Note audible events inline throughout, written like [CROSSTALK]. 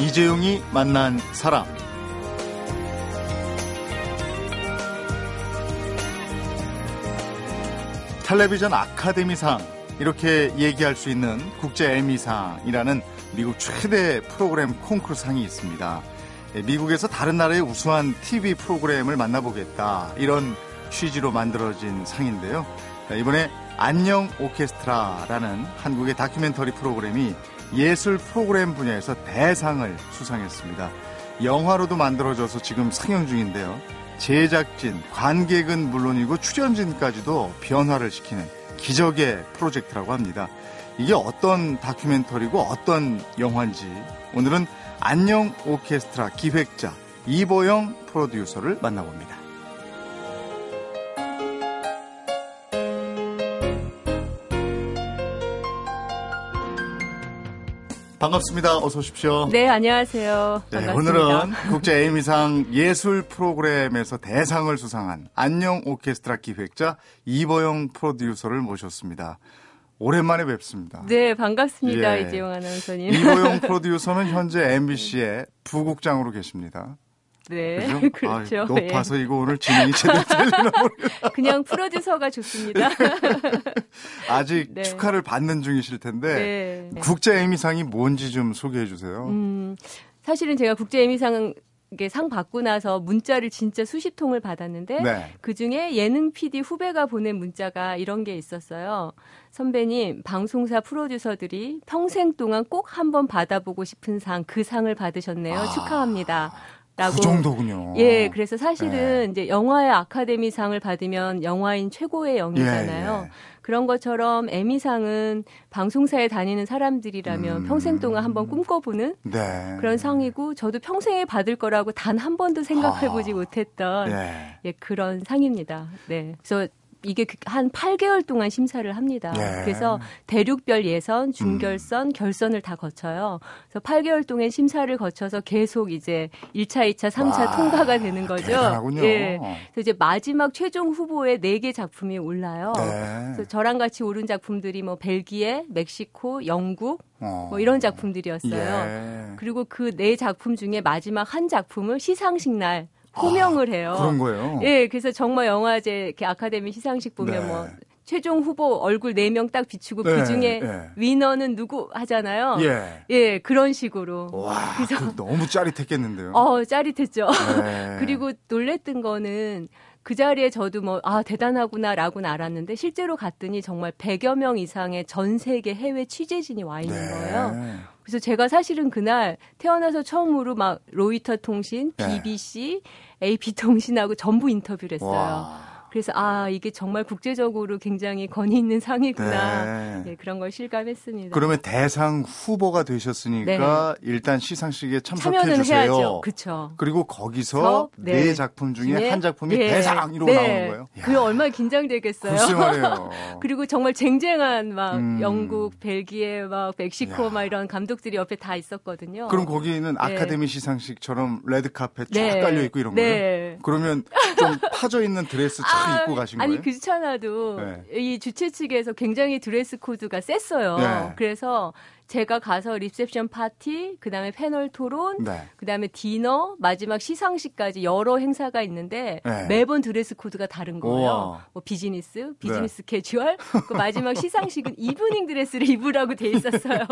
이재용이 만난 사람 텔레비전 아카데미상 이렇게 얘기할 수 있는 국제 에미상이라는 미국 최대 프로그램 콩쿠르상이 있습니다. 예, 미국에서 다른 나라의 우수한 TV 프로그램을 만나보겠다 이런 취지로 만들어진 상인데요. 이번에 안녕 오케스트라라는 한국의 다큐멘터리 프로그램이 예술 프로그램 분야에서 대상을 수상했습니다. 영화로도 만들어져서 지금 상영 중인데요. 제작진, 관객은 물론이고 출연진까지도 변화를 시키는 기적의 프로젝트라고 합니다. 이게 어떤 다큐멘터리고 어떤 영화인지 오늘은 안녕 오케스트라 기획자 이보영 프로듀서를 만나봅니다. 반갑습니다. 어서 오십시오. 네, 안녕하세요. 네. 오늘은 [LAUGHS] 국제 에이미상 예술 프로그램에서 대상을 수상한 안녕 오케스트라 기획자 이보영 프로듀서를 모셨습니다. 오랜만에 뵙습니다. 네, 반갑습니다. 예. 이재용 아나운서님. 이보영 [LAUGHS] 프로듀서는 현재 MBC의 부국장으로 계십니다. 네, 그죠? [LAUGHS] 그렇죠. 아, 높아서 이거 오늘 진행이 제대로 [LAUGHS] 되려나 예. 그냥 프로듀서가 좋습니다. [LAUGHS] 아직 네. 축하를 받는 중이실 텐데 네. 국제 에이미상이 뭔지 좀 소개해 주세요. 음, 사실은 제가 국제 에미상 이게 상 받고 나서 문자를 진짜 수십 통을 받았는데 네. 그 중에 예능 PD 후배가 보낸 문자가 이런 게 있었어요. 선배님, 방송사 프로듀서들이 평생 동안 꼭 한번 받아보고 싶은 상, 그 상을 받으셨네요. 아, 축하합니다. 라고. 그 정도군요. 예, 그래서 사실은 네. 이제 영화의 아카데미상을 받으면 영화인 최고의 영이잖아요. 예, 예. 그런 것처럼 에미상은 방송사에 다니는 사람들이라면 음. 평생 동안 한번 꿈꿔보는 네. 그런 상이고 저도 평생에 받을 거라고 단 한 번도 생각해보지 아. 못했던 예. 예, 그런 상입니다. 네. 그래서 이게 그- 한 8개월 동안 심사를 합니다. 예. 그래서 대륙별 예선, 중결선, 음. 결선을 다 거쳐요. 그래서 8개월 동안 심사를 거쳐서 계속 이제 1차, 2차, 3차 와, 통과가 되는 거죠. 대단하군요. 예. 그래서 이제 마지막 최종 후보에 4개 작품이 올라요. 네. 그래서 저랑 같이 오른 작품들이 뭐 벨기에, 멕시코, 영국 어. 뭐 이런 작품들이었어요. 예. 그리고 그 네 작품 중에 마지막 한 작품을 시상식 날 호명을 해요. 아, 그런 거예요. 예, 그래서 정말 영화제 이렇게 아카데미 시상식 보면 네. 뭐 최종 후보 얼굴 네명딱 비추고 네, 그 중에 네. 위너는 누구 하잖아요. 예. 예, 그런 식으로. 와, 그래서 그 너무 짜릿했겠는데요. 어, 짜릿했죠. 네. [LAUGHS] 그리고 놀랬던 거는 그 자리에 저도 뭐, 아, 대단하구나라고는 알았는데 실제로 갔더니 정말 100여 명 이상의 전 세계 해외 취재진이 와 있는 네. 거예요. 그래서 제가 사실은 그날 태어나서 처음으로 막 로이터 통신, 네. BBC, AP 통신하고 전부 인터뷰를 했어요. 와. 그래서 아 이게 정말 국제적으로 굉장히 권위 있는 상이구나 네. 네, 그런 걸 실감했습니다. 그러면 대상 후보가 되셨으니까 일단 시상식에 참석해 네. 주세요. 해야죠. 그쵸. 그리고 거기서 서, 네. 네. 작품 중에 한 작품이 예, 대상으로 네. 나오는 거예요. 그 얼마나 긴장되겠어요. [LAUGHS] 그리고 정말 쟁쟁한 막 음. 영국, 벨기에, 막 멕시코 야. 막 이런 감독들이 옆에 다 있었거든요. 그럼 거기는 아카데미 시상식처럼 레드 카펫 쫙 네. 깔려 있고 이런 거예요. 네. 그러면 좀 [LAUGHS] 파져 있는 드레스 쫙 입고 가신 아니 거예요? 그렇잖아도 네. 이 주최 측에서 굉장히 드레스 코드가 셌어요. 네. 그래서 제가 가서 리셉션 파티, 그다음에 패널 토론, 네. 그다음에 디너, 마지막 시상식까지 여러 행사가 있는데 네. 매번 드레스 코드가 다른 거예요. 우와. 뭐 비즈니스, 비즈니스 캐주얼, 그 마지막 [LAUGHS] 시상식은 이브닝 드레스를 입으라고 돼 있었어요.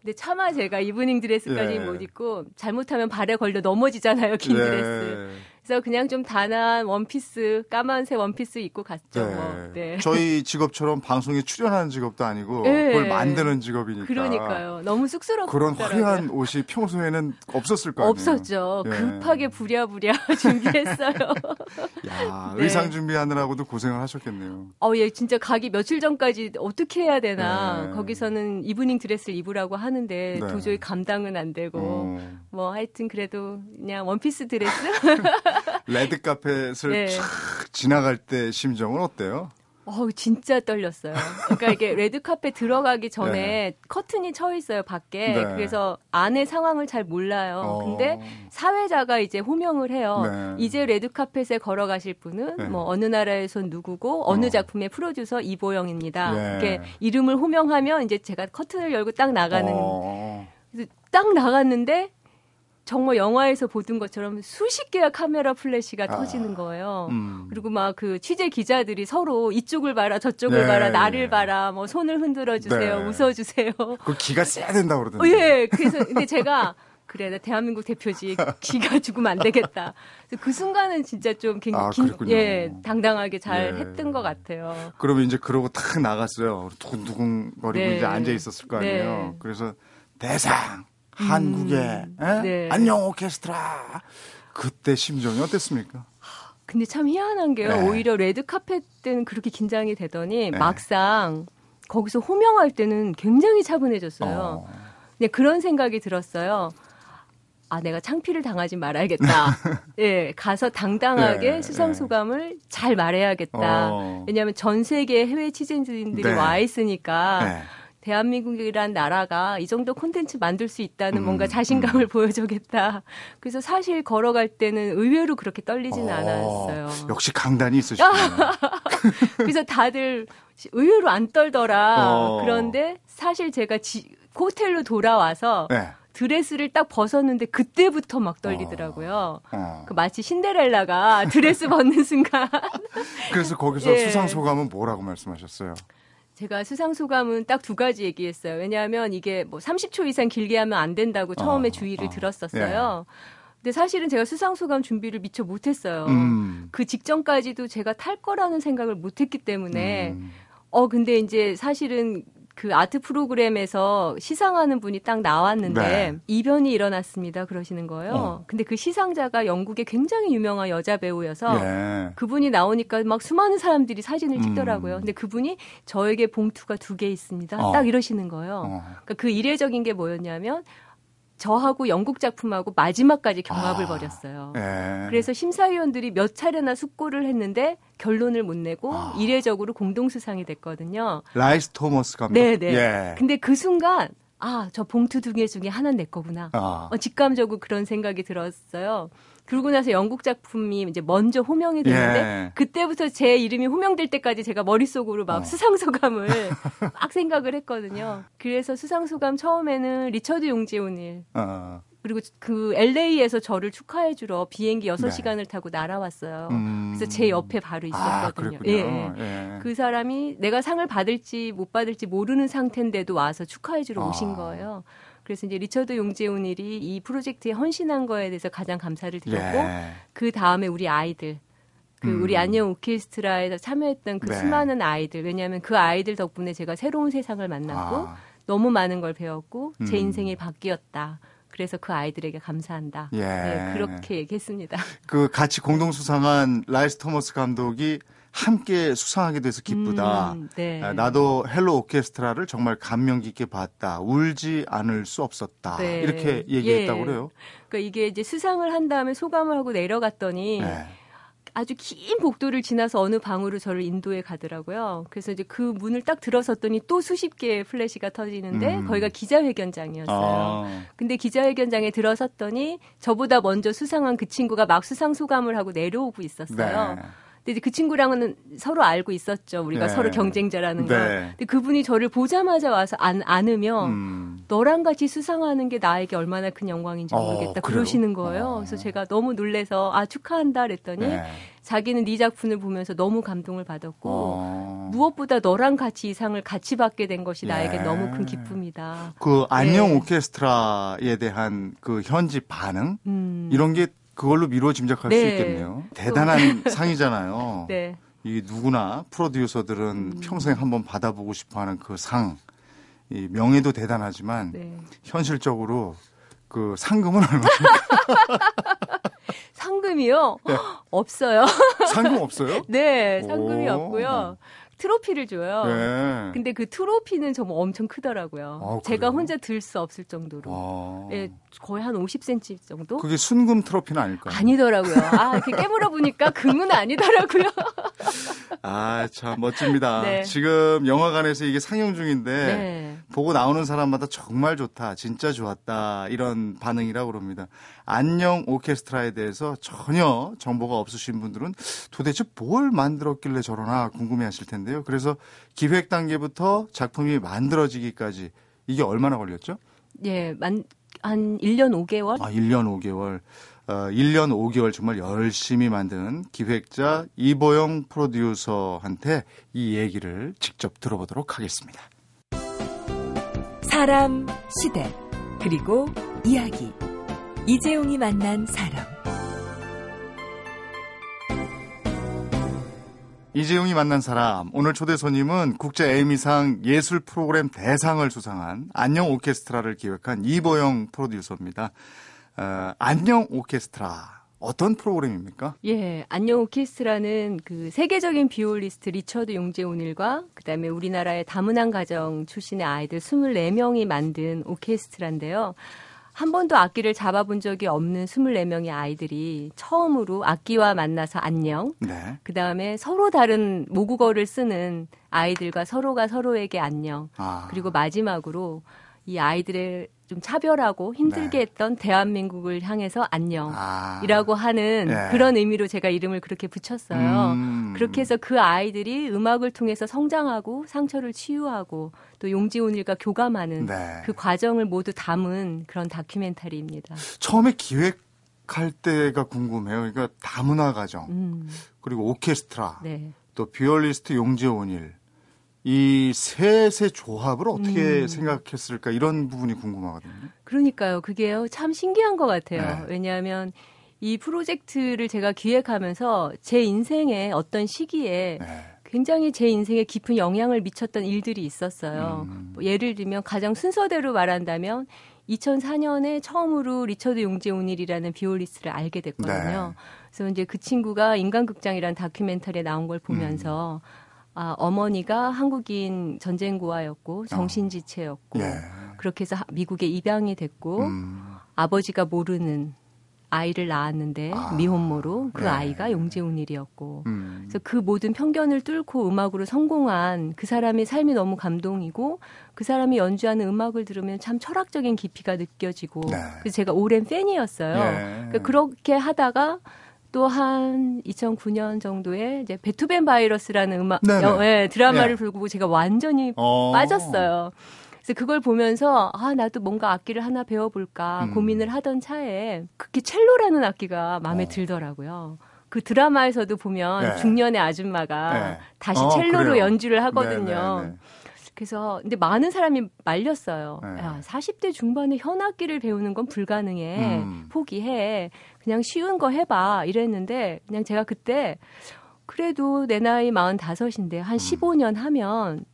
근데 차마 제가 이브닝 드레스까지 네. 못 입고 잘못하면 발에 걸려 넘어지잖아요, 긴 네. 드레스. 그래서 그냥 좀 단아한 원피스, 까만색 원피스 입고 갔죠. 네. 뭐. 네. 저희 직업처럼 방송에 출연하는 직업도 아니고 네. 그걸 만드는 직업이니까. 그러니까요. 너무 쑥스럽더라고요. 그런 화려한 옷이 평소에는 없었을 거 아니에요. 없었죠. 예. 급하게 부랴부랴 [LAUGHS] 준비했어요. [LAUGHS] 야, 네. 의상 준비하느라고 고생을 하셨겠네요. 어, 예, 진짜 가기 며칠 전까지 어떻게 해야 되나. 네. 거기서는 이브닝 드레스를 입으라고 하는데 네. 도저히 감당은 안 되고. 어, 뭐 하여튼 그래도 그냥 원피스 드레스? [LAUGHS] 레드 카펫을 네. 촥 지나갈 때 심정은 어때요? 어우, 진짜 떨렸어요. 그러니까 이게 레드카펫 들어가기 전에 네. 커튼이 쳐 있어요, 밖에. 네. 그래서 안에 상황을 잘 몰라요. 어. 근데 사회자가 이제 호명을 해요. 네. 이제 레드카펫에 걸어가실 분은 네. 뭐 어느 나라에서 누구고 어느 어. 작품의 프로듀서 이보영입니다. 네. 이렇게 이름을 호명하면 이제 제가 커튼을 열고 딱 나가는 어. 딱 나갔는데 정말 영화에서 보던 것처럼 수십 개의 카메라 플래시가 아. 터지는 거예요. 음. 그리고 막 그 취재 기자들이 서로 이쪽을 봐라 저쪽을 네, 봐라 나를 네. 봐라 뭐 손을 흔들어 주세요 네. 웃어 주세요. 그 기가 세야 된다 고 어, 그러던데. 예. 그래서 근데 제가 그래 나 대한민국 대표지 기가 죽으면 안 되겠다. 그 순간은 진짜 좀 굉장히 아, 긴-. 예 당당하게 잘 예. 했던 것 같아요. 그러면 이제 그러고 탁 나갔어요. 두근두근거리고 네. 이제 앉아 있었을 거 아니에요. 네. 그래서 대상 한국의 에? 네. 안녕 오케스트라. 그때 심정이 어땠습니까? 근데 참 희한한 게요. 네. 오히려 레드 카펫 때는 그렇게 긴장이 되더니 네. 막상 거기서 호명할 때는 굉장히 차분해졌어요. 어. 그냥 그런 생각이 들었어요. 아, 내가 창피를 당하지 말아야겠다. [LAUGHS] 예, 가서 당당하게 네, 수상 소감을 잘 말해야겠다. 어. 왜냐하면 전 세계 해외 취재진들이 네. 와 있으니까 네. 대한민국이란 나라가 이 정도 콘텐츠 만들 수 있다는 음, 뭔가 자신감을 [LAUGHS] 보여주겠다. 그래서 사실 걸어갈 때는 의외로 그렇게 떨리지는 어, 않았어요. 역시 강단이 있으시네요. [LAUGHS] 그래서 다들 의외로 안 떨더라. 어. 그런데 사실 제가 지- 그 호텔로 돌아와서 네. 드레스를 딱 벗었는데 그때부터 막 떨리더라고요. 어. 그 마치 신데렐라가 드레스 [LAUGHS] 벗는 순간 그래서 거기서 예. 수상 소감은 뭐라고 말씀하셨어요? 제가 수상 소감은 딱 두 가지 얘기했어요. 왜냐하면 이게 뭐 30초 이상 길게 하면 안 된다고 처음에 어, 주의를 어. 들었었어요. 근데 사실은 제가 수상 소감 준비를 미처 못했어요. 음. 그 직전까지도 제가 탈 거라는 생각을 못했기 때문에 음. 어 근데 이제 사실은 그 아트 프로그램에서 시상하는 분이 딱 나왔는데 네. 이변이 일어났습니다 그러시는 거예요. 어. 근데 그 시상자가 영국의 굉장히 유명한 여자 배우여서 예. 그분이 나오니까 막 수많은 사람들이 사진을 찍더라고요. 음. 근데 그분이 저에게 봉투가 두 개 있습니다. 어. 딱 이러시는 거예요. 어. 그러니까 그 이례적인 게 뭐였냐면 저하고 영국 작품하고 마지막까지 경합을 아. 벌였어요. 예. 그래서 심사위원들이 몇 차례나 숙고를 했는데 결론을 못 내고 아. 이례적으로 공동 수상이 됐거든요. 라이스 토머스 감독. 네, 네. 예. 근데 그 순간 아, 저 봉투 두 개 중에 하나는 내 거구나. 아. 어, 직감적으로 그런 생각이 들었어요. 그러고 나서 영국 작품이 이제 먼저 호명이 됐는데 예. 그때부터 제 이름이 호명될 때까지 제가 머릿속으로 막 어. 수상 소감을 [LAUGHS] 막 생각을 했거든요. 그래서 수상 소감 처음에는 리처드 용재 오닐 어. 그리고 그 LA에서 저를 축하해 주러 비행기 네. 6시간을 타고 날아왔어요. 음. 그래서 제 옆에 바로 아, 있었거든요. 예, 예. 예. 그 사람이 내가 상을 받을지 못 받을지 모르는 상태인데도 와서 축하해 주러 아. 오신 거예요. 그래서 이제 리처드 용재훈일이 이 프로젝트에 헌신한 거에 대해서 가장 감사를 드렸고 예. 그 다음에 우리 아이들 그 음. 우리 안녕 오케스트라에서 참여했던 그 네. 수많은 아이들 왜냐하면 그 아이들 덕분에 제가 새로운 세상을 만났고 아. 너무 많은 걸 배웠고 제 음. 인생이 바뀌었다. 그래서 그 아이들에게 감사한다. 예. 네, 그렇게 얘기했습니다. 그 같이 공동 수상한 라이스 토머스 감독이 함께 수상하게 돼서 기쁘다. 음, 네. 아, 나도 Hello 오케스트라를 정말 감명 깊게 봤다. 울지 않을 수 없었다. 네. 이렇게 얘기했다고 예. 그래요. 그러니까 이게 이제 수상을 한 다음에 소감을 하고 내려갔더니 네. 아주 긴 복도를 지나서 어느 방으로 저를 인도해 가더라고요. 그래서 이제 그 문을 딱 들어섰더니 또 수십 개의 플래시가 터지는데 음. 거기가 기자회견장이었어요. 아. 근데 기자회견장에 들어섰더니 저보다 먼저 수상한 그 친구가 막 수상 소감을 하고 내려오고 있었어요. 네. 근데 이제 그 친구랑은 서로 알고 있었죠. 우리가 네. 서로 경쟁자라는 거. 네. 근데 그분이 저를 보자마자 와서 안 안으면 음. 너랑 같이 수상하는 게 나에게 얼마나 큰 영광인지 어, 모르겠다. 그래요? 그러시는 거예요. 어. 그래서 제가 너무 놀래서 아 축하한다 그랬더니 네. 자기는 네 작품을 보면서 너무 감동을 받았고 어. 무엇보다 너랑 같이 이 상을 같이 받게 된 것이 나에게 예. 너무 큰 기쁨이다. 그 안녕 네. 오케스트라에 대한 그 현지 반응 음. 이런 게 그걸로 미루어 짐작할 수 네. 있겠네요. 대단한 [LAUGHS] 상이잖아요. 네. 이 누구나 프로듀서들은 음. 평생 한번 받아보고 싶어하는 그 상, 이 명예도 대단하지만 네. 현실적으로 그 상금은 [LAUGHS] 얼마? [LAUGHS] 상금이요? 없어요. 상금 없어요? 네, 상금이 오. 없고요. 트로피를 줘요. 네. 근데 그 트로피는 정말 엄청 크더라고요. 아, 제가? 혼자 들 수 없을 정도로. 아. 예, 거의 한 50cm 정도? 그게 순금 트로피는 아닐까요? 아니더라고요. 아, 이렇게 깨물어 보니까 금은 아니더라고요. [LAUGHS] 아, 참 멋집니다. 네. 지금 영화관에서 이게 상영 중인데 네. 보고 나오는 사람마다 정말 좋다, 진짜 좋았다 이런 반응이라고 그럽니다. 안녕 오케스트라에 대해서 전혀 정보가 없으신 분들은 도대체 뭘 만들었길래 저러나 궁금해하실 텐데요. 그래서 기획 단계부터 작품이 만들어지기까지 이게 얼마나 걸렸죠? 예, 만, 한 1년 5개월? 아, 1년 5개월. 어, 1년 5개월 정말 열심히 만든 기획자 이보영 프로듀서한테 이 얘기를 직접 들어보도록 하겠습니다. 사람, 시대, 그리고 이야기. 이재용이 만난 사람. 이재용이 만난 사람 오늘 초대 손님은 국제 에미상 예술 프로그램 대상을 수상한 안녕 오케스트라를 기획한 이보영 프로듀서입니다. 어, 안녕 오케스트라 어떤 프로그램입니까? 예, 안녕 오케스트라는 그 세계적인 비올리스트 리처드 용재온일과 그다음에 우리나라의 다문화 가정 출신의 아이들 24명이 만든 오케스트라인데요. 한 번도 악기를 잡아본 적이 없는 24명의 아이들이 처음으로 악기와 만나서 안녕. 네. 그 다음에 서로 다른 모국어를 쓰는 아이들과 서로가 서로에게 안녕. 아. 그리고 마지막으로 이 아이들을 좀 차별하고 힘들게 네. 했던 대한민국을 향해서 안녕. 아. 이라고 하는 네. 그런 의미로 제가 이름을 그렇게 붙였어요. 음. 그렇게 해서 그 아이들이 음악을 통해서 성장하고 상처를 치유하고 또 용지온일과 교감하는 네. 그 과정을 모두 담은 그런 다큐멘터리입니다. 처음에 기획할 때가 궁금해요. 그러니까 다문화 가정 음, 그리고 오케스트라 네. 또 비올리스트 용재원일 이 셋의 조합을 어떻게 음. 생각했을까 이런 부분이 궁금하거든요. 그러니까요. 그게요. 참 신기한 것 같아요. 네. 왜냐하면 이 프로젝트를 제가 기획하면서 제 인생의 어떤 시기에 네. 굉장히 제 인생에 깊은 영향을 미쳤던 일들이 있었어요. 음. 뭐 예를 들면 가장 순서대로 말한다면 2004년에 처음으로 리처드 용재 온일이라는 비올리스트를 알게 됐거든요. 네. 그래서 이제 그 친구가 인간극장이라는 다큐멘터리에 나온 걸 보면서 아, 어머니가 한국인 전쟁고아였고 정신지체였고 예. 그렇게 해서 하- 미국에 입양이 됐고 음. 아버지가 모르는 아이를 낳았는데 아, 미혼모로 그 네. 아이가 용재온일이었고 음. 그래서 그 모든 편견을 뚫고 음악으로 성공한 그 사람의 삶이 너무 감동이고 그 사람이 연주하는 음악을 들으면 참 철학적인 깊이가 느껴지고 네. 그래서 제가 오랜 팬이었어요. 예. 그러니까 그렇게 하다가 또한 2009년 정도에 이제 베토벤 바이러스라는 음악. 여- 예, 드라마를 예. 보고 제가 완전히 어. 빠졌어요. 그래서 그걸 보면서 아 나도 뭔가 악기를 하나 배워볼까 음. 고민을 하던 차에 그게 첼로라는 악기가 마음에 어. 들더라고요. 그 드라마에서도 보면 네. 중년의 아줌마가 네. 다시 어, 첼로로 그래요. 연주를 하거든요. 네, 네, 네. 그래서 근데 많은 사람이 말렸어요. 네. 야, 40대 중반에 현악기를 배우는 건 불가능해. 음. 포기해. 그냥 쉬운 거 해봐. 이랬는데 그냥 제가 그때 그래도 내 나이 45인데 음. 한 15년 하면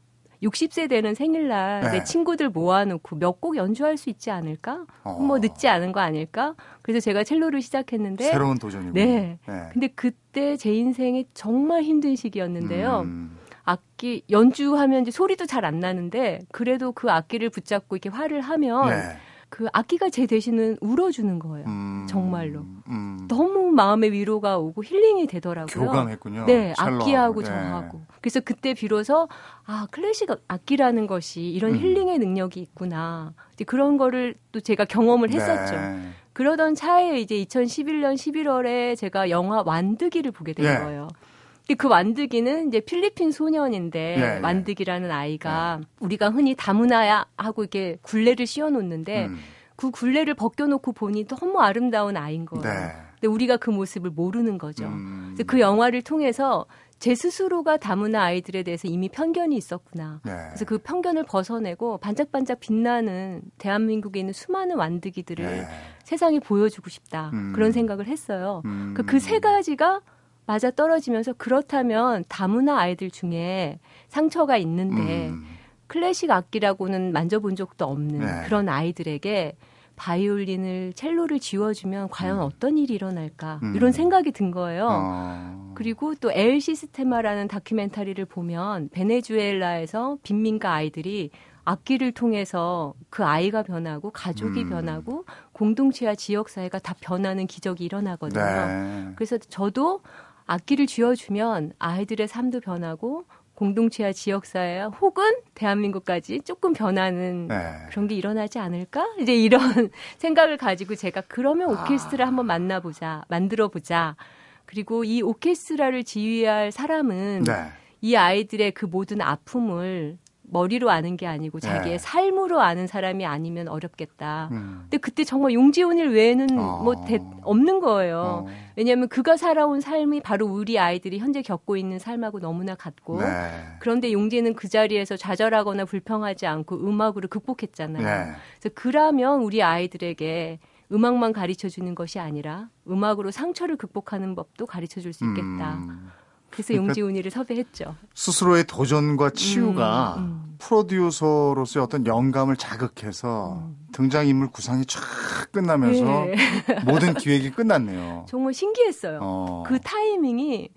60세 되는 생일날 네. 내 친구들 모아놓고 몇 곡 연주할 수 있지 않을까? 어. 뭐 늦지 않은 거 아닐까? 그래서 제가 첼로를 시작했는데 새로운 도전이군요. 네. 네. 근데 그때 제 인생에 정말 힘든 시기였는데요. 음. 악기 연주하면 이제 소리도 잘 안 나는데 그래도 그 악기를 붙잡고 이렇게 화를 하면 네. 그 악기가 제 대신은 울어주는 거예요. 음. 정말로. 음. 너무 마음의 위로가 오고 힐링이 되더라고요. 교감했군요. 네. 악기하고 네. 저하고. 그래서 그때 비로소 아 클래식 악기라는 것이 이런 음. 힐링의 능력이 있구나. 이제 그런 거를 또 제가 경험을 했었죠. 네. 그러던 차에 이제 2011년 11월에 제가 영화 완득이를 보게 된 예. 거예요. 근데 그 완득이는 이제 필리핀 소년인데 예, 예. 완득이라는 아이가 우리가 흔히 다문화야 하고 이렇게 굴레를 씌워 놓는데 음. 그 굴레를 벗겨놓고 보니 너무 아름다운 아이인 거예요. 네. 근데 우리가 그 모습을 모르는 거죠. 음. 그래서 그 영화를 통해서 제 스스로가 다문화 아이들에 대해서 이미 편견이 있었구나. 네. 그래서 그 편견을 벗어내고 반짝반짝 빛나는 대한민국에 있는 수많은 완득이들을 네. 세상에 보여주고 싶다. 음. 그런 생각을 했어요. 음. 그세 가지가 맞아 떨어지면서 그렇다면 다문화 아이들 중에 상처가 있는데 음. 클래식 악기라고는 만져본 적도 없는 네. 그런 아이들에게 바이올린을 첼로를 지워주면 과연 어떤 일이 일어날까 음. 이런 생각이 든 거예요. 어. 그리고 또 엘 시스테마라는 다큐멘터리를 보면 베네수엘라에서 빈민가 아이들이 악기를 통해서 그 아이가 변하고 가족이 음. 변하고 공동체와 지역 사회가 다 변하는 기적이 일어나거든요. 네. 그래서 저도 악기를 쥐어주면 아이들의 삶도 변하고 공동체와 지역 사회와 혹은 대한민국까지 조금 변하는 네. 그런 게 일어나지 않을까? 이제 이런 [LAUGHS] 생각을 가지고 제가 그러면 오케스트라 한번 만나보자, 만들어보자. 그리고 이 오케스트라를 지휘할 사람은 네. 이 아이들의 그 모든 아픔을 머리로 아는 게 아니고 자기의 네. 삶으로 아는 사람이 아니면 어렵겠다. 음. 근데 그때 정말 용지훈일 외에는 어. 뭐 대- 없는 거예요. 어. 왜냐하면 그가 살아온 삶이 바로 우리 아이들이 현재 겪고 있는 삶하고 너무나 같고 네. 그런데 용재는 그 자리에서 좌절하거나 불평하지 않고 음악으로 극복했잖아요. 네. 그래서 그러면 우리 아이들에게 음악만 가르쳐 주는 것이 아니라 음악으로 상처를 극복하는 법도 가르쳐 줄 수 있겠다. 음. 그래서 용지훈이를 섭외했죠. 스스로의 도전과 치유가 음, 음. 프로듀서로서의 어떤 영감을 자극해서 음. 등장인물 구상이 쫙 끝나면서 네. 모든 기획이 끝났네요. [LAUGHS] 정말 신기했어요. 어. 그 타이밍이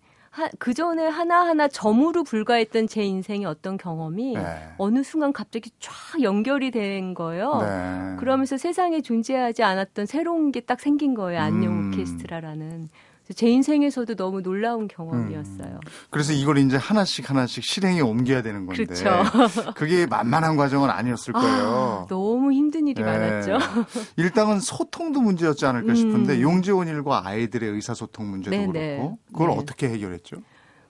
그 전에 하나하나 점으로 불과했던 제 인생의 어떤 경험이 네. 어느 순간 갑자기 쫙 연결이 된 거예요. 네. 그러면서 세상에 존재하지 않았던 새로운 게 딱 생긴 거예요. 안녕 음. 오케스트라라는. 제 인생에서도 너무 놀라운 경험이었어요. 그래서 이걸 이제 하나씩 하나씩 실행에 옮겨야 되는 건데 그렇죠. [LAUGHS] 그게 만만한 과정은 아니었을 거예요. 아, 너무 힘든 일이 네. 많았죠. [LAUGHS] 일단은 소통도 문제였지 않을까 음. 싶은데 용지원 일과 아이들의 의사소통 문제도 네네. 그렇고 그걸 네. 어떻게 해결했죠?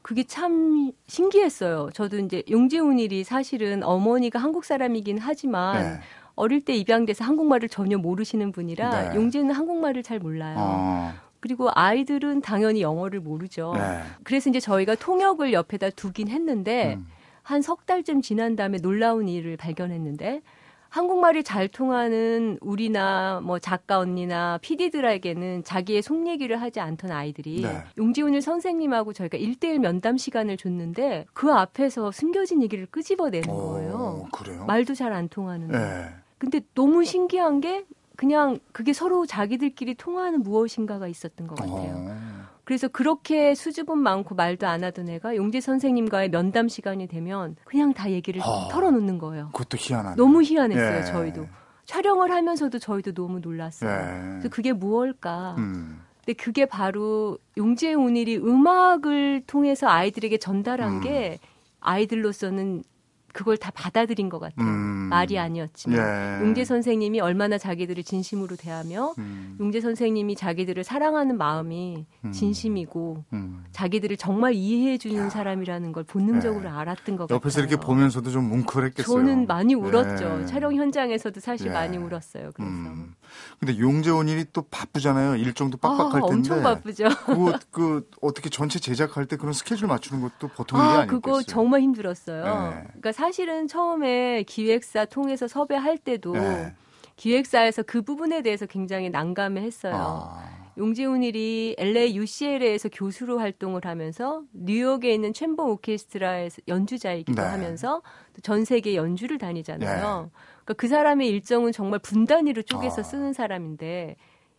그게 참 신기했어요. 저도 이제 용재훈 일이 사실은 어머니가 한국 사람이긴 하지만 네. 어릴 때 입양돼서 한국말을 전혀 모르시는 분이라 네. 용재는 한국말을 잘 몰라요. 어, 그리고 아이들은 당연히 영어를 모르죠. 네. 그래서 이제 저희가 통역을 옆에다 두긴 했는데 음. 한석 달쯤 지난 다음에 놀라운 일을 발견했는데 한국말이 잘 통하는 우리나 뭐 작가 언니나 PD들에게는 자기의 속 얘기를 하지 않던 아이들이 네. 용지훈일 선생님하고 저희가 일대일 면담 시간을 줬는데 그 앞에서 숨겨진 얘기를 끄집어내는 거예요. 오, 그래요? 말도 잘 안 통하는데. 네. 근데 너무 신기한 게 그냥 그게 서로 자기들끼리 통하는 무엇인가가 있었던 것 같아요. 어. 그래서 그렇게 수줍음 많고 말도 안 하던 애가 용재 선생님과의 면담 시간이 되면 그냥 다 얘기를 아. 털어놓는 거예요. 그것도 희한하네. 너무 희한했어요, 예. 저희도. 촬영을 하면서도 저희도 너무 놀랐어요. 예. 그래서 그게 무엇일까? 음. 근데 그게 바로 용재 온일이 음악을 통해서 아이들에게 전달한 음. 게 아이들로서는 그걸 다 받아들인 것 같아요. 음. 말이 아니었지만. 예. 용재 선생님이 얼마나 자기들을 진심으로 대하며 음. 용재 선생님이 자기들을 사랑하는 마음이 음. 진심이고 음. 자기들을 정말 이해해 주는 사람이라는 걸 본능적으로 네. 알았던 것 같아요. 옆에서 이렇게 보면서도 좀 뭉클했겠어요. 저는 많이 울었죠. 예. 촬영 현장에서도 사실 예. 많이 울었어요. 그래서 음. 근데 용재원 일이 또 바쁘잖아요. 일정도 아, 빡빡할 텐데. 엄청 바쁘죠. 그, 그 어떻게 전체 제작할 때 그런 스케줄 맞추는 것도 보통 일이 아, 아니겠어요. 그거 정말 힘들었어요. 네. 그러니까 사실은 처음에 기획사 통해서 섭외할 때도 네. 기획사에서 그 부분에 대해서 굉장히 난감해 했어요. 아. 용지훈일이 LA UCLA에서 교수로 활동을 하면서 뉴욕에 있는 챔버 오케스트라에서 연주자이기도 네. 하면서 또 전 세계 연주를 다니잖아요. 네. 그러니까 그 사람의 일정은 정말 분단위로 쪼개서 아. 쓰는 사람인데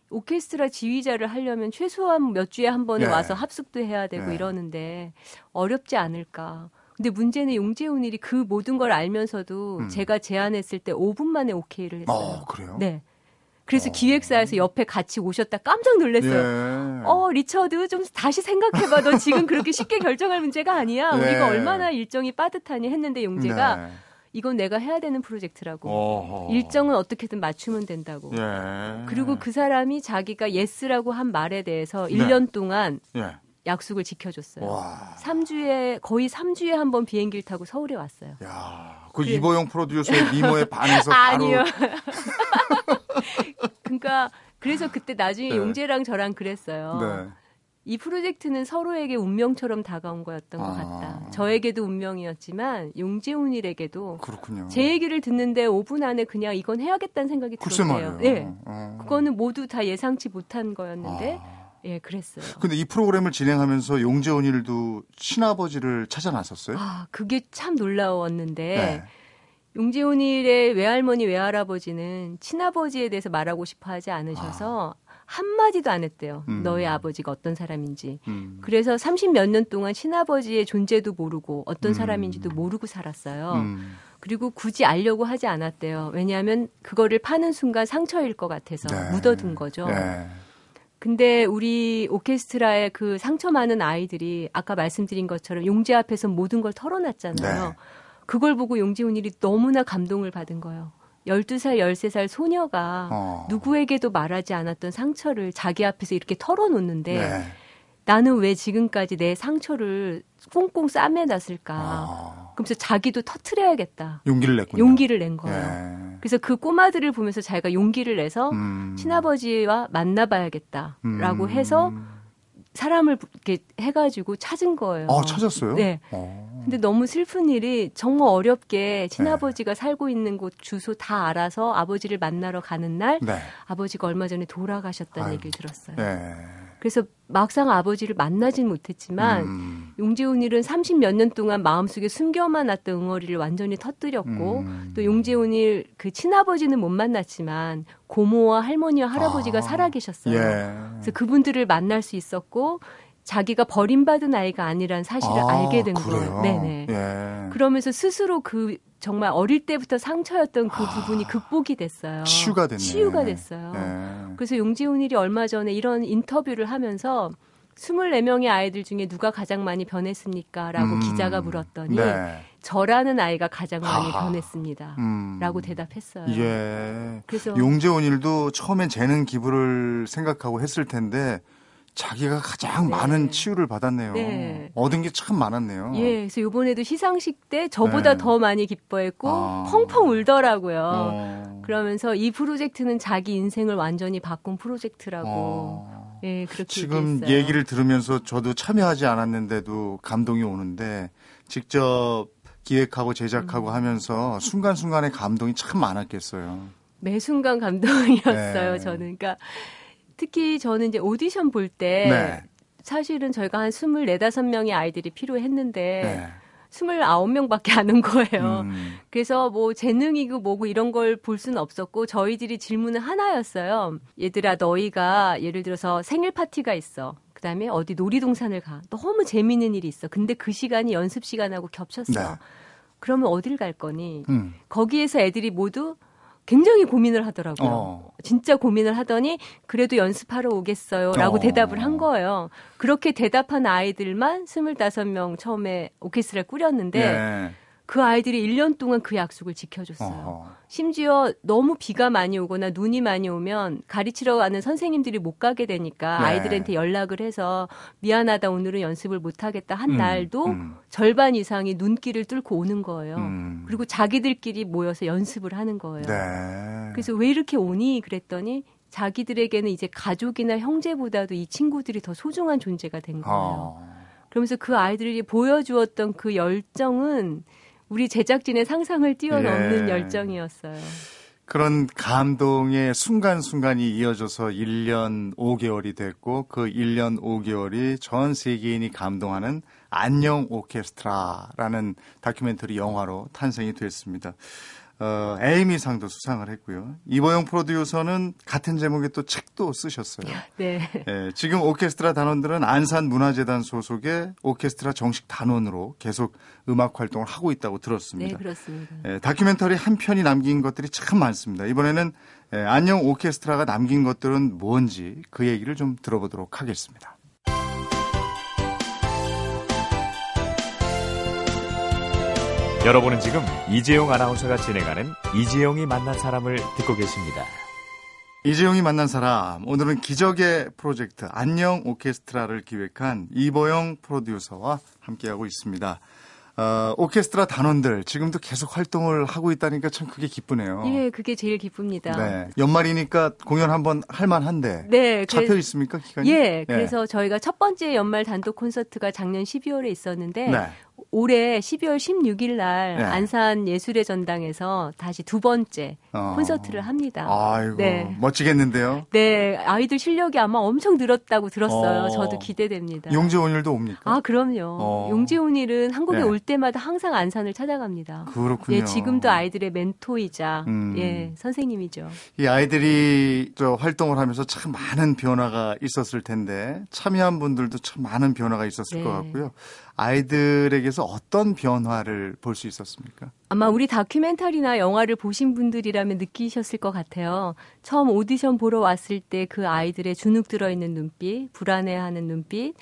오케스트라 지휘자를 하려면 최소한 몇 주에 한 번에 네. 와서 합숙도 해야 되고 네. 이러는데 어렵지 않을까. 근데 문제는 용재훈 일이 그 모든 걸 알면서도 음. 제가 제안했을 때 5분 만에 오케이를 했어요. 어, 그래요? 네. 그래서 어. 기획사에서 옆에 같이 오셨다 깜짝 놀랐어요. 예. 어, 리처드, 좀 다시 생각해봐. 너 지금 그렇게 쉽게 [LAUGHS] 결정할 문제가 아니야. 네. 우리가 얼마나 일정이 빠듯하니 했는데 용재가 네. 이건 내가 해야 되는 프로젝트라고. 어허. 일정은 어떻게든 맞추면 된다고. 예. 그리고 그 사람이 자기가 yes라고 한 말에 대해서 네. 1년 동안 예. 약속을 지켜줬어요. 와. 3주에, 거의 3주에 한 번 비행기를 타고 서울에 왔어요. 야, 그 그래. 이보영 프로듀서의 [LAUGHS] 미모에 반해서 아니요. [LAUGHS] 그러니까 그래서 그때 나중에 네. 용재랑 저랑 그랬어요. 네. 이 프로젝트는 서로에게 운명처럼 다가온 거였던 것 아. 같다. 저에게도 운명이었지만 용재 오닐에게도 그렇군요. 제 얘기를 듣는데 5분 안에 그냥 이건 해야겠다는 생각이 들었대요. 말이에요. 네. 어. 그거는 모두 다 예상치 못한 거였는데 아. 예, 그랬어요. 근데 이 프로그램을 진행하면서 용재원 일도 친아버지를 찾아 나섰어요? 아, 그게 참 놀라웠는데 네. 용재훈일의 외할머니 외할아버지는 친아버지에 대해서 말하고 싶어 하지 않으셔서 한마디도 안 했대요. 음. 너의 아버지가 어떤 사람인지. 음. 그래서 30몇 년 동안 친아버지의 존재도 모르고 어떤 음. 사람인지도 모르고 살았어요. 음. 그리고 굳이 알려고 하지 않았대요. 왜냐하면 그거를 파는 순간 상처일 것 같아서 네. 묻어둔 거죠. 네. 근데 우리 오케스트라의 그 상처 많은 아이들이 아까 말씀드린 것처럼 용재 앞에서 모든 걸 털어놨잖아요. 네. 그걸 보고 용재훈일이 너무나 감동을 받은 거예요. 12살, 13살 소녀가 어. 누구에게도 말하지 않았던 상처를 자기 앞에서 이렇게 털어놓는데 네. 나는 왜 지금까지 내 상처를 꽁꽁 싸매놨을까. 아, 그러면서 자기도 터트려야겠다. 용기를 냈군요. 용기를 낸 거예요. 예. 그래서 그 꼬마들을 보면서 자기가 용기를 내서 음. 친아버지와 만나봐야겠다라고 음. 해서 사람을 이렇게 해가지고 찾은 거예요. 아, 찾았어요? 네. 어. 근데 너무 슬픈 일이 정말 네. 어렵게 친아버지가 살고 있는 곳 주소 다 알아서 아버지를 만나러 가는 날 네. 아버지가 얼마 전에 돌아가셨다는 아유. 얘기를 들었어요. 네. 그래서 막상 아버지를 만나진 못했지만 음. 용재훈 일은 30몇 년 동안 마음속에 숨겨만 놨던 응어리를 완전히 터뜨렸고 음. 또 용재훈 일 그 친아버지는 못 만났지만 고모와 할머니와 할아버지가 아. 살아계셨어요. 예. 그래서 그분들을 만날 수 있었고 자기가 버림받은 아이가 아니란 사실을 아, 알게 된 그래요? 거예요. 네네. 예. 그러면서 스스로 그 정말 어릴 때부터 상처였던 그 부분이 극복이 됐어요. 아. 치유가 됐네. 치유가 됐어요. 예. 그래서 용지훈 일이 얼마 전에 이런 인터뷰를 하면서 24명의 아이들 중에 누가 가장 많이 변했습니까? 라고 음. 기자가 물었더니 네. 저라는 아이가 가장 많이 아하. 변했습니다. 음. 라고 대답했어요. 예. 그래서 용재원 일도 처음엔 재능 기부를 생각하고 했을 텐데 자기가 가장 네. 많은 치유를 받았네요. 네. 얻은 게 참 많았네요. 예, 그래서 이번에도 시상식 때 저보다 네. 더 많이 기뻐했고 아. 펑펑 울더라고요. 어. 그러면서 이 프로젝트는 자기 인생을 완전히 바꾼 프로젝트라고 어. 예, 그렇게 지금 얘기했어요. 얘기를 들으면서 저도 참여하지 않았는데도 감동이 오는데 직접 기획하고 제작하고 음. 하면서 순간순간의 감동이 참 많았겠어요. 매 순간 감동이었어요. 네. 저는 그러니까 특히 저는 이제 오디션 볼때 네. 사실은 저희가 한 24, 5명의 아이들이 필요했는데 네. 29명밖에 안 온 거예요. 음. 그래서 뭐 재능이고 뭐고 이런 걸 볼 수는 없었고 저희들이 질문은 하나였어요. 얘들아 너희가 예를 들어서 생일 파티가 있어. 그다음에 어디 놀이동산을 가. 너무 재밌는 일이 있어. 근데 그 시간이 연습 시간하고 겹쳤어. 네. 그러면 어딜 갈 거니? 음. 거기에서 애들이 모두 굉장히 고민을 하더라고요. 어. 진짜 고민을 하더니 그래도 연습하러 오겠어요. 라고 어. 대답을 한 거예요. 그렇게 대답한 아이들만 25명 처음에 오케스트라를 꾸렸는데 예. 그 아이들이 1년 동안 그 약속을 지켜줬어요. 어허. 심지어 너무 비가 많이 오거나 눈이 많이 오면 가르치러 가는 선생님들이 못 가게 되니까 네. 아이들한테 연락을 해서 미안하다 오늘은 연습을 못 하겠다 한 음, 날도 음. 절반 이상이 눈길을 뚫고 오는 거예요. 음. 그리고 자기들끼리 모여서 연습을 하는 거예요. 네. 그래서 왜 이렇게 오니 그랬더니 자기들에게는 이제 가족이나 형제보다도 이 친구들이 더 소중한 존재가 된 거예요. 어. 그러면서 그 아이들이 보여주었던 그 열정은 우리 제작진의 상상을 뛰어넘는 예. 열정이었어요. 그런 감동의 순간순간이 이어져서 1년 5개월이 됐고 그 1년 5개월이 전 세계인이 감동하는 안녕 오케스트라라는 다큐멘터리 영화로 탄생이 됐습니다. 어, 에이미 상도 수상을 했고요. 이보영 프로듀서는 같은 제목의 또 책도 쓰셨어요. [LAUGHS] 네. 예, 지금 오케스트라 단원들은 안산 문화재단 소속의 오케스트라 정식 단원으로 계속 음악 활동을 하고 있다고 네, 들었습니다. 그렇습니다. 예, 다큐멘터리 한 편이 남긴 것들이 참 많습니다. 이번에는 예, 안녕 오케스트라가 남긴 것들은 뭔지 그 얘기를 좀 들어보도록 하겠습니다. 여러분은 지금 이재용 아나운서가 진행하는 이재용이 만난 사람을 듣고 계십니다. 이재용이 만난 사람 오늘은 기적의 프로젝트 안녕 오케스트라를 기획한 이보영 프로듀서와 함께하고 있습니다. 어, 오케스트라 단원들 지금도 계속 활동을 하고 있다니까 참 그게 기쁘네요. 예, 그게 제일 기쁩니다. 네. 연말이니까 공연 한번 할 만한데 네, 잡혀 그래- 있습니까 기간이? 예, 그래서 저희가 첫 번째 연말 단독 콘서트가 작년 12월에 있었는데 네. 올해 12월 16일 날 네. 안산 예술의 전당에서 다시 두 번째 어. 콘서트를 합니다. 아이고 네. 멋지겠는데요. 네, 아이들 실력이 아마 엄청 늘었다고 들었어요. 어. 저도 기대됩니다. 용재 온일도 옵니까? 아, 그럼요. 어. 용재훈일은 한국에 네. 올 때마다 항상 안산을 찾아갑니다. 그렇군요. 예, 지금도 아이들의 멘토이자 음. 예, 선생님이죠. 이 아이들이 저 활동을 하면서 참 많은 변화가 있었을 텐데 참여한 분들도 참 많은 변화가 있었을 네. 것 같고요. 아이들에게서 어떤 변화를 볼 수 있었습니까? 아마 우리 다큐멘터리나 영화를 보신 분들이라면 느끼셨을 것 같아요. 처음 오디션 보러 왔을 때 그 아이들의 주눅 들어 있는 눈빛, 불안해하는 눈빛,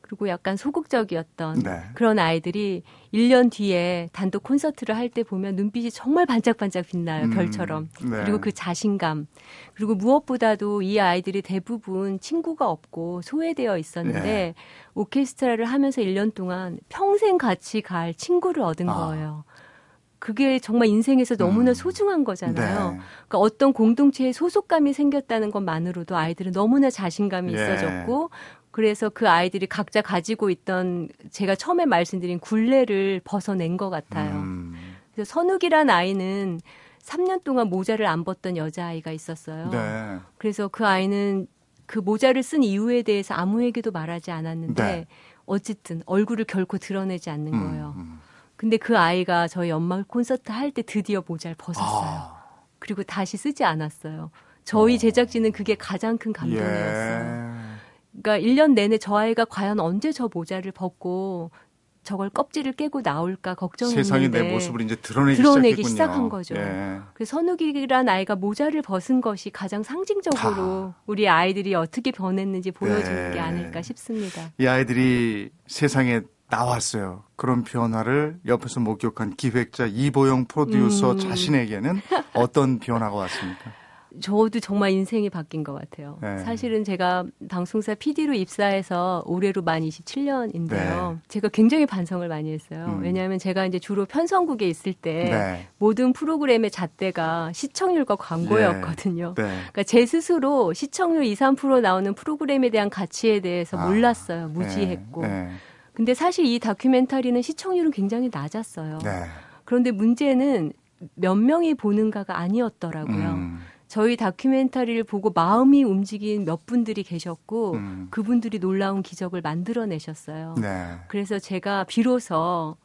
그리고 약간 소극적이었던 네. 그런 아이들이 1년 뒤에 단독 콘서트를 할 때 보면 눈빛이 정말 반짝반짝 빛나요, 음, 별처럼. 네. 그리고 그 자신감. 그리고 무엇보다도 이 아이들이 대부분 친구가 없고 소외되어 있었는데 네. 오케스트라를 하면서 1년 동안 평생 같이 갈 친구를 얻은 아. 거예요. 그게 정말 인생에서 너무나 음. 소중한 거잖아요. 네. 그러니까 어떤 공동체에 소속감이 생겼다는 것만으로도 아이들은 너무나 자신감이 예. 있어졌고 그래서 그 아이들이 각자 가지고 있던 제가 처음에 말씀드린 굴레를 벗어낸 것 같아요. 음, 그래서 선욱이란 아이는 3년 동안 모자를 안 벗던 여자아이가 있었어요. 네. 그래서 그 아이는 그 모자를 쓴 이유에 대해서 아무에게도 말하지 않았는데 네. 어쨌든 얼굴을 결코 드러내지 않는 음, 거예요. 음. 근데 그 아이가 저희 연말 콘서트 할 때 드디어 모자를 벗었어요. 아, 그리고 다시 쓰지 않았어요. 저희 제작진은 그게 가장 큰 감동이었어요. 예. 그러니까 1년 내내 저 아이가 과연 언제 저 모자를 벗고 저걸 껍질을 깨고 나올까 걱정했는데 세상이 내 모습을 이제 드러내기, 드러내기. 시작한 거죠. 예. 그래서 선욱이란 아이가 모자를 벗은 것이 가장 상징적으로 우리 아이들이 어떻게 변했는지 보여주는 네. 게 아닐까 싶습니다. 이 아이들이 세상에 나왔어요. 그런 변화를 옆에서 목격한 기획자 이보영 프로듀서 음. 자신에게는 어떤 변화가 왔습니까? 저도 정말 인생이 바뀐 것 같아요. 네. 사실은 제가 방송사 PD로 입사해서 올해로 만 27년인데요. 네. 제가 굉장히 반성을 많이 했어요. 음. 왜냐하면 제가 이제 주로 편성국에 있을 때 네. 모든 프로그램의 잣대가 시청률과 광고였거든요. 네. 그러니까 제 스스로 시청률 2, 3% 나오는 프로그램에 대한 가치에 대해서 아, 몰랐어요. 무지했고. 네. 근데 사실 이 다큐멘터리는 시청률은 굉장히 낮았어요. 네. 그런데 문제는 몇 명이 보는가가 아니었더라고요. 음, 저희 다큐멘터리를 보고 마음이 움직인 몇 분들이 계셨고 음. 그분들이 놀라운 기적을 만들어내셨어요. 네. 그래서 제가 비로소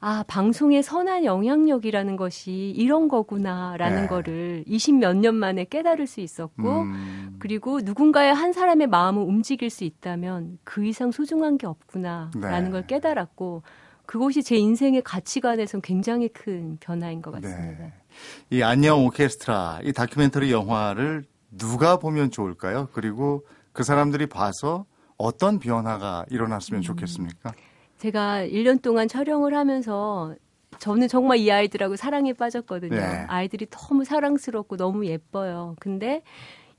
아, 방송의 선한 영향력이라는 것이 이런 거구나라는 네. 거를 20몇 년 만에 깨달을 수 있었고 음, 그리고 누군가의 한 사람의 마음을 움직일 수 있다면 그 이상 소중한 게 없구나라는 네. 걸 깨달았고 그것이 제 인생의 가치관에선 굉장히 큰 변화인 것 같습니다. 네. 이 안녕 오케스트라 이 다큐멘터리 영화를 누가 보면 좋을까요? 그리고 그 사람들이 봐서 어떤 변화가 음. 일어났으면 좋겠습니까? 제가 1년 동안 촬영을 하면서 저는 정말 이 아이들하고 사랑에 빠졌거든요. 네. 아이들이 너무 사랑스럽고 너무 예뻐요. 근데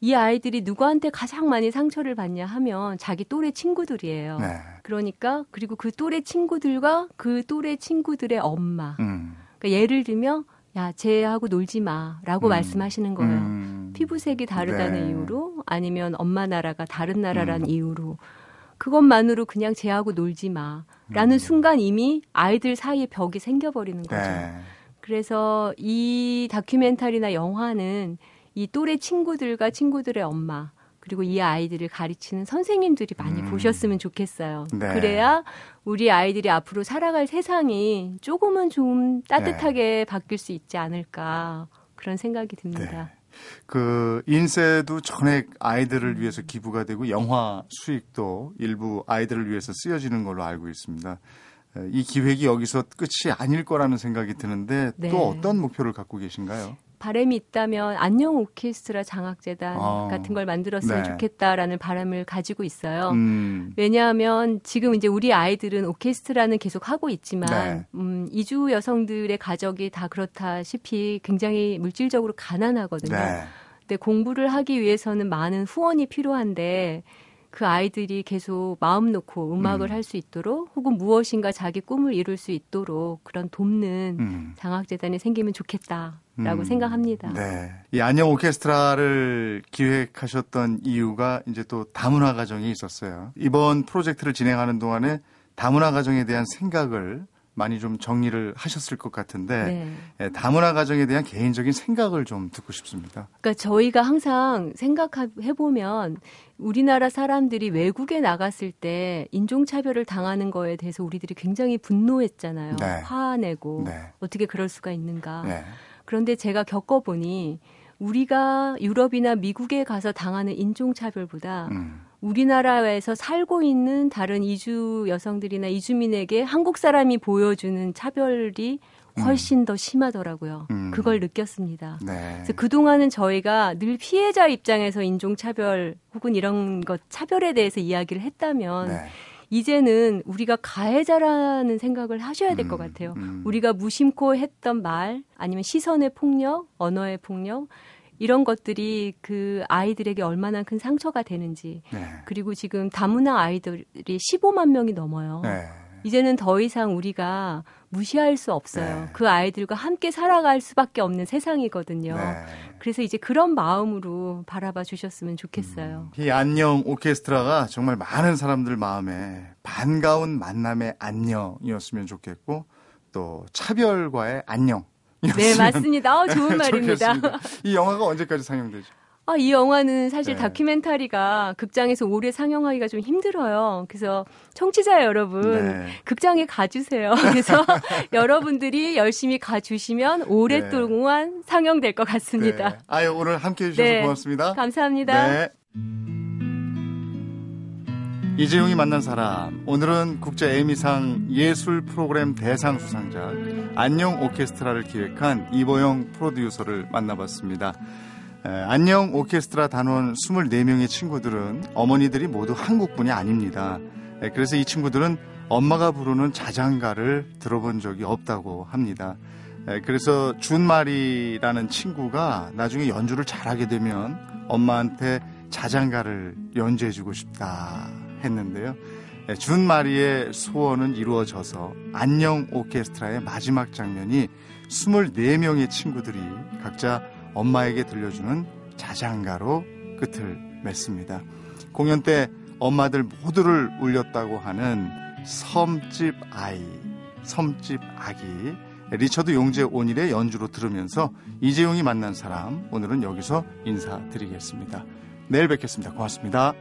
이 아이들이 누구한테 가장 많이 상처를 받냐 하면 자기 또래 친구들이에요. 네. 그러니까 그리고 그 또래 친구들과 그 또래 친구들의 엄마. 음. 그러니까 예를 들면 야, 쟤하고 놀지 마라고 음. 말씀하시는 거예요. 음. 피부색이 다르다는 네. 이유로 아니면 엄마 나라가 다른 나라라는 음. 이유로 그것만으로 그냥 쟤하고 놀지 마라는 순간 이미 아이들 사이에 벽이 생겨버리는 거죠. 음. 네. 그래서 이 다큐멘터리나 영화는 이 또래 친구들과 친구들의 엄마 그리고 이 아이들을 가르치는 선생님들이 많이 음. 보셨으면 좋겠어요. 네. 그래야 우리 아이들이 앞으로 살아갈 세상이 조금은 좀 따뜻하게 바뀔 수 있지 않을까 그런 생각이 듭니다. 그 인쇄도 전액 아이들을 위해서 기부가 되고 영화 수익도 일부 아이들을 위해서 쓰여지는 걸로 알고 있습니다. 에, 이 기획이 여기서 끝이 아닐 거라는 생각이 드는데 네. 또 어떤 목표를 갖고 계신가요? 바람이 있다면 안녕 오케스트라 장학재단 아, 같은 걸 만들었으면 네. 좋겠다라는 바람을 가지고 있어요. 음, 왜냐하면 지금 이제 우리 아이들은 오케스트라는 계속 하고 있지만 네. 음, 이주 여성들의 가족이 다 그렇다시피 굉장히 물질적으로 가난하거든요. 네. 근데 공부를 하기 위해서는 많은 후원이 필요한데 그 아이들이 계속 마음 놓고 음악을 음. 할수 있도록 혹은 무엇인가 자기 꿈을 이룰 수 있도록 그런 돕는 음. 장학재단이 생기면 좋겠다 라고 음, 생각합니다. 네. 이 안녕 오케스트라를 기획하셨던 이유가 이제 또 다문화 가정이 있었어요. 이번 프로젝트를 진행하는 동안에 다문화 가정에 대한 생각을 많이 좀 정리를 하셨을 것 같은데 네. 예, 다문화 가정에 대한 개인적인 생각을 좀 듣고 싶습니다. 그러니까 저희가 항상 생각해 보면 우리나라 사람들이 외국에 나갔을 때 인종차별을 당하는 거에 대해서 우리들이 굉장히 분노했잖아요. 네. 화내고 네. 어떻게 그럴 수가 있는가. 네. 그런데 제가 겪어보니 우리가 유럽이나 미국에 가서 당하는 인종차별보다 음. 우리나라에서 살고 있는 다른 이주 여성들이나 이주민에게 한국 사람이 보여주는 차별이 훨씬 더 심하더라고요. 음. 그걸 느꼈습니다. 네. 그래서 그동안은 저희가 늘 피해자 입장에서 인종차별 혹은 이런 것 차별에 대해서 이야기를 했다면 네. 이제는 우리가 가해자라는 생각을 하셔야 될 것 같아요. 음. 우리가 무심코 했던 말, 아니면 시선의 폭력, 언어의 폭력, 이런 것들이 그 아이들에게 얼마나 큰 상처가 되는지. 네. 그리고 지금 다문화 아이들이 15만 명이 넘어요. 네. 이제는 더 이상 우리가 무시할 수 없어요. 네. 그 아이들과 함께 살아갈 수밖에 없는 세상이거든요. 네. 그래서 이제 그런 마음으로 바라봐 주셨으면 좋겠어요. 이 안녕 오케스트라가 정말 많은 사람들 마음에 반가운 만남의 안녕이었으면 좋겠고 또 차별과의 안녕. 네, 맞습니다. 어, 좋은 [LAUGHS] 말입니다. 이 영화가 언제까지 상영되죠? 아, 이 영화는 사실 네. 다큐멘터리가 극장에서 오래 상영하기가 좀 힘들어요. 그래서 청취자 여러분, 네. 극장에 가주세요. [LAUGHS] 그래서 [LAUGHS] 여러분들이 열심히 가주시면 오랫동안 상영될 것 같습니다. 네. 아유 오늘 함께 해주셔서 네. 고맙습니다. 감사합니다. 네. 이재용이 만난 사람 오늘은 국제 에미상 예술 프로그램 대상 수상자 안녕 오케스트라를 기획한 이보영 프로듀서를 만나봤습니다. 에, 안녕 오케스트라 단원 24명의 친구들은 어머니들이 모두 한국분이 아닙니다. 에, 그래서 이 친구들은 엄마가 부르는 자장가를 들어본 적이 없다고 합니다. 에, 그래서 준말이라는 친구가 나중에 연주를 잘하게 되면 엄마한테 자장가를 연주해주고 싶다 했는데요. 에, 준마리의 소원은 이루어져서 안녕 오케스트라의 마지막 장면이 24명의 친구들이 각자 엄마에게 들려주는 자장가로 끝을 맺습니다. 공연 때 엄마들 모두를 울렸다고 하는 섬집 아이, 섬집 아기, 리처드 용재 온일의 연주로 들으면서 이재용이 만난 사람, 오늘은 여기서 인사드리겠습니다. 내일 뵙겠습니다. 고맙습니다.